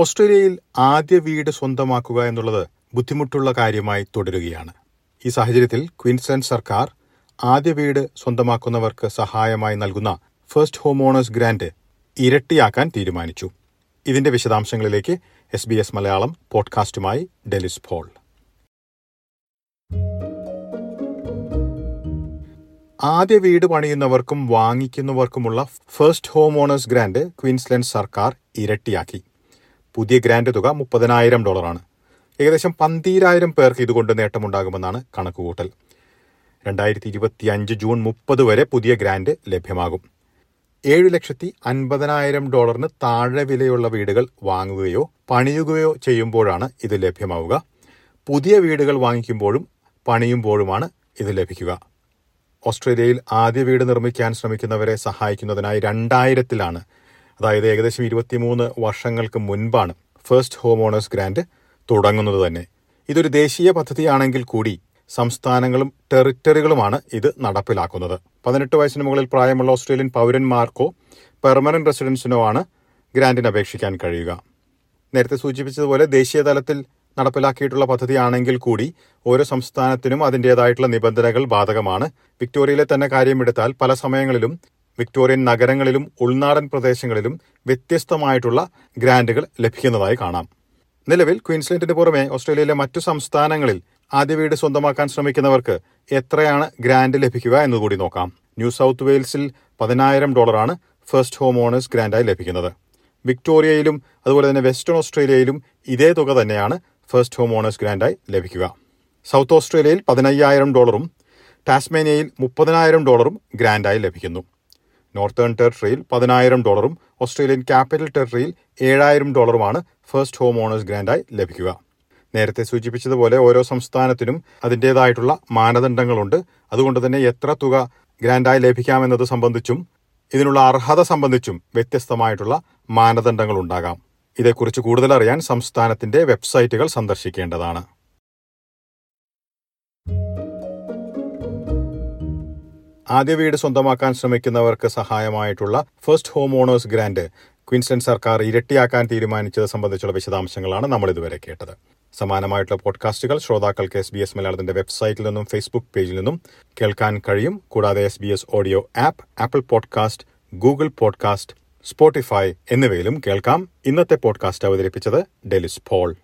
ഓസ്ട്രേലിയയിൽ ആദ്യ വീട് സ്വന്തമാക്കുക എന്നുള്ളത് ബുദ്ധിമുട്ടുള്ള കാര്യമായി തുടരുകയാണ്. ഈ സാഹചര്യത്തിൽ ക്വീൻസ്ലാൻഡ് സർക്കാർ ആദ്യ വീട് സ്വന്തമാക്കുന്നവർക്ക് സഹായമായി നൽകുന്ന ഫസ്റ്റ് ഹോം ഓണേഴ്സ് ഗ്രാന്റ് ഇരട്ടിയാക്കാൻ തീരുമാനിച്ചു. ഇതിന്റെ വിശദാംശങ്ങളിലേക്ക് എസ് ബി എസ് മലയാളം പോഡ്കാസ്റ്റുമായി ഡെലിസ് ഫോൾ ആദ്യ വീട് പണിയുന്നവർക്കും വാങ്ങിക്കുന്നവർക്കുമുള്ള first home owners grant Queensland സർക്കാർ ഇരട്ടിയാക്കി. പുതിയ ഗ്രാൻഡ് തുക മുപ്പതിനായിരം ഡോളറാണ്. ഏകദേശം പന്തീരായിരം പേർക്ക് ഇതുകൊണ്ട് നേട്ടമുണ്ടാകുമെന്നാണ് കണക്കുകൂട്ടൽ. രണ്ടായിരത്തി ഇരുപത്തി അഞ്ച് ജൂൺ മുപ്പത് വരെ പുതിയ ഗ്രാൻഡ് ലഭ്യമാകും. ഏഴ് ലക്ഷത്തി അൻപതിനായിരം ഡോളറിന് താഴെ വിലയുള്ള വീടുകൾ വാങ്ങുകയോ പണിയുകയോ ചെയ്യുമ്പോഴാണ് ഇത് ലഭ്യമാവുക. പുതിയ വീടുകൾ വാങ്ങിക്കുമ്പോഴും പണിയുമ്പോഴുമാണ് ഇത് ലഭിക്കുക. ഓസ്ട്രേലിയയിൽ ആദ്യ വീട് നിർമ്മിക്കാൻ ശ്രമിക്കുന്നവരെ സഹായിക്കുന്നതിനായി രണ്ടായിരത്തിലാണ് അതായത് ഏകദേശം ഇരുപത്തിമൂന്ന് വർഷങ്ങൾക്ക് മുൻപാണ് ഫസ്റ്റ് ഹോം ഓണേഴ്സ് ഗ്രാൻഡ് തുടങ്ങുന്നത് തന്നെ. ഇതൊരു ദേശീയ പദ്ധതിയാണെങ്കിൽ കൂടി സംസ്ഥാനങ്ങളും ടെറിറ്ററികളുമാണ് ഇത് നടപ്പിലാക്കുന്നത്. പതിനെട്ട് വയസ്സിന് മുകളിൽ പ്രായമുള്ള ഓസ്ട്രേലിയൻ പൗരന്മാർക്കോ പെർമനന്റ് റെസിഡൻസിനോ ആണ് ഗ്രാന്റിന് അപേക്ഷിക്കാൻ കഴിയുക. നേരത്തെ സൂചിപ്പിച്ചതുപോലെ ദേശീയ തലത്തിൽ നടപ്പിലാക്കിയിട്ടുള്ള പദ്ധതിയാണെങ്കിൽ കൂടി ഓരോ സംസ്ഥാനത്തിനും അതിന്റെതായിട്ടുള്ള നിബന്ധനകൾ ബാധകമാണ്. വിക്ടോറിയയിലെ തന്നെ കാര്യമെടുത്താൽ പല സമയങ്ങളിലും വിക്ടോറിയൻ നഗരങ്ങളിലും ഉൾനാടൻ പ്രദേശങ്ങളിലും വ്യത്യസ്തമായിട്ടുള്ള ഗ്രാൻഡുകൾ ലഭിക്കുന്നതായി കാണാം. നിലവിൽ ക്വീൻസ്ലൻഡിന് പുറമെ ഓസ്ട്രേലിയയിലെ മറ്റു സംസ്ഥാനങ്ങളിൽ ആദ്യ വീട് സ്വന്തമാക്കാൻ ശ്രമിക്കുന്നവർക്ക് എത്രയാണ് ഗ്രാൻഡ് ലഭിക്കുക എന്നുകൂടി നോക്കാം. ന്യൂ സൗത്ത് വെയിൽസിൽ പതിനായിരം ഡോളറാണ് ഫസ്റ്റ് ഹോം ഓണേഴ്സ് ഗ്രാന്റായി ലഭിക്കുന്നത്. വിക്ടോറിയയിലും അതുപോലെ തന്നെ വെസ്റ്റേൺ ഓസ്ട്രേലിയയിലും ഇതേ തുക തന്നെയാണ് ഫസ്റ്റ് ഹോം ഓണേഴ്സ് ഗ്രാന്റായി ലഭിക്കുക. സൗത്ത് ഓസ്ട്രേലിയയിൽ പതിനയ്യായിരം ഡോളറും ടാസ്മേനിയയിൽ മുപ്പതിനായിരം ഡോളറും ഗ്രാന്റായി ലഭിക്കുന്നു. നോർത്തേൺ ടെറിട്ടറിയിൽ പതിനായിരം ഡോളറും ഓസ്ട്രേലിയൻ ക്യാപിറ്റൽ ടെറിട്ടറിയിൽ ഏഴായിരം ഡോളറുമാണ് ഫസ്റ്റ് ഹോം ഓണേഴ്സ് ഗ്രാന്റായി ലഭിക്കുക. നേരത്തെ സൂചിപ്പിച്ചതുപോലെ ഓരോ സംസ്ഥാനത്തിനും അതിന്റേതായിട്ടുള്ള മാനദണ്ഡങ്ങളുണ്ട്. അതുകൊണ്ട് തന്നെ എത്ര തുക ഗ്രാന്റായി ലഭിക്കാമെന്നത് സംബന്ധിച്ചും ഇതിനുള്ള അർഹത സംബന്ധിച്ചും വ്യത്യസ്തമായിട്ടുള്ള മാനദണ്ഡങ്ങളുണ്ടാകാം. ഇതേക്കുറിച്ച് കൂടുതലറിയാൻ സംസ്ഥാനത്തിന്റെ വെബ്സൈറ്റുകൾ സന്ദർശിക്കേണ്ടതാണ്. ആദ്യ വീട് സ്വന്തമാക്കാൻ ശ്രമിക്കുന്നവർക്ക് സഹായമായിട്ടുള്ള first home owners grant Queensland സർക്കാർ ഇരട്ടിയാക്കാൻ തീരുമാനിച്ചത് സംബന്ധിച്ചുള്ള വിശദാംശങ്ങളാണ് നമ്മൾ ഇതുവരെ കേട്ടത്. സമാനമായിട്ടുള്ള പോഡ്കാസ്റ്റുകൾ ശ്രോതാക്കൾക്ക് എസ് ബി എസ് മലയാളത്തിന്റെ വെബ്സൈറ്റിൽ നിന്നും ഫേസ്ബുക്ക് പേജിൽ നിന്നും കേൾക്കാൻ കഴിയും. കൂടാതെ S B S audio app Apple podcast Google podcast Spotify എന്നിവയിലും കേൾക്കാം. ഇന്നത്തെ പോഡ്കാസ്റ്റ് അവതരിപ്പിച്ചത് ഡെലിസ് പോൾ.